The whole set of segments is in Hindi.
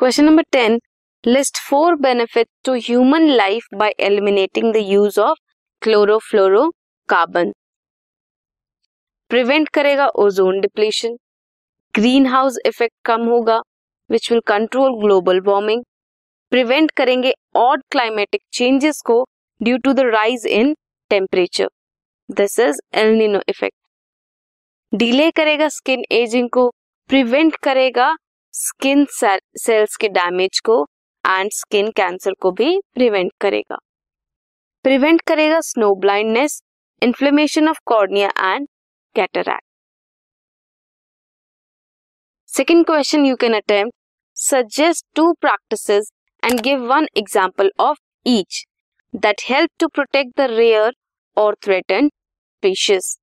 Question number ten list four benefit to human life by eliminating the use of chlorofluorocarbon prevent करेगा ozone depletion green house effect कम होगा which will control global warming prevent करेंगे ऑड क्लाइमेटिक चेंजेस को due to the rise in temperature this is El Nino effect delay करेगा स्किन एजिंग को प्रिवेंट करेगा स्किन सेल्स के डैमेज को एंड स्किन कैंसर को भी प्रिवेंट करेगा। प्रिवेंट करेगा snow blindness inflammation of cornea and cataract second question you can attempt suggest to practice and give one example of each that help to protect the rare और threaten species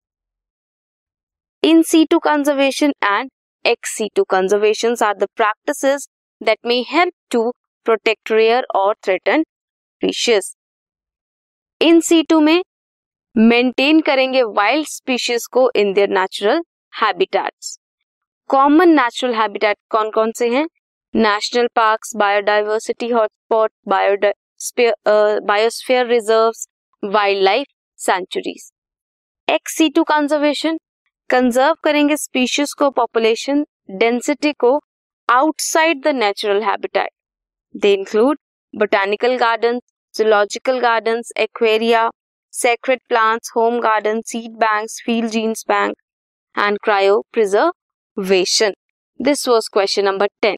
in situ conservation and XC2. Conservation are the practice that may help to protect rare और थ्रेटन स्पीशीज इन सीटू में मेंटेन करेंगे वाइल्ड स्पीशीज को in their natural habitats common natural habitat कौन कौन से हैं? National parks biodiversity hotspot biosphere reserves wild life sanctuaries ex situ conservation conserve करेंगे स्पीशीज को पॉपुलेशन डेंसिटी को outside the natural habitat they include botanical garden zoological garden aquaria sacred plants home garden seed bank field genes bank and cryopreservation this was question number ten